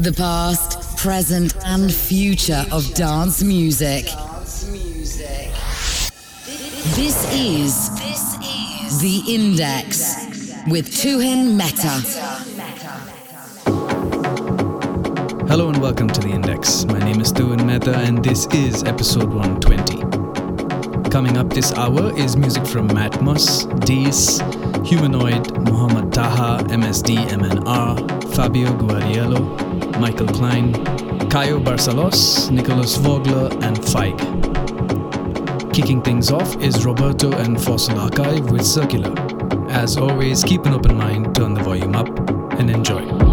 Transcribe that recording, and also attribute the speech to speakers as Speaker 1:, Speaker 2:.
Speaker 1: The past, present, and future of dance music. This is The Index with Tuhin Mehta.
Speaker 2: Hello and welcome to The Index. My name is Tuhin Mehta and this is episode 120. Coming up this hour is music from Matmos, Dees, Humanoid, Muhammad Taha, MSD, MNR, Fabio Guariello, Michael Klein, Caio Barcelos, Nicholas Vogler, and Feig. Kicking things off is Roberto and Fossil Archive with Circular. As always, keep an open mind, turn the volume up, and enjoy.